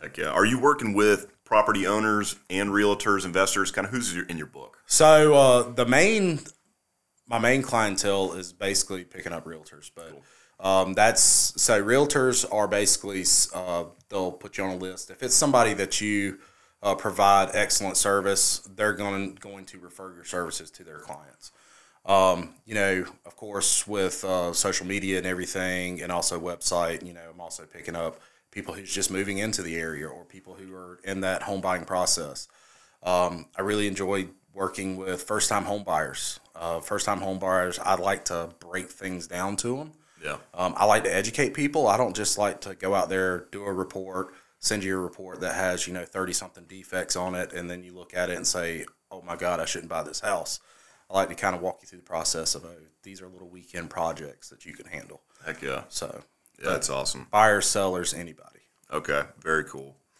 Heck yeah. Are you working with property owners and realtors, investors? Kind of who's in your book? So uh, the main, my main clientele is basically picking up realtors, but um, that's so realtors are basically uh, they'll put you on a list if it's somebody that you uh, provide excellent service, they're going going to refer your services to their clients. Um, you know, of course, with uh, social media and everything, and also website. You know, I'm also picking up people who's just moving into the area or people who are in that home buying process. Um, I really enjoy working with first time home buyers. Uh, first time home buyers, I like to break things down to them. Yeah. Um, I like to educate people. I don't just like to go out there, do a report, send you a report that has, you know, 30 something defects on it, and then you look at it and say, oh my God, I shouldn't buy this house. I like to kind of walk you through the process of, oh, these are little weekend projects that you can handle. Heck yeah. So, Yeah, that's awesome. buyers, sellers, anybody. Okay, very cool.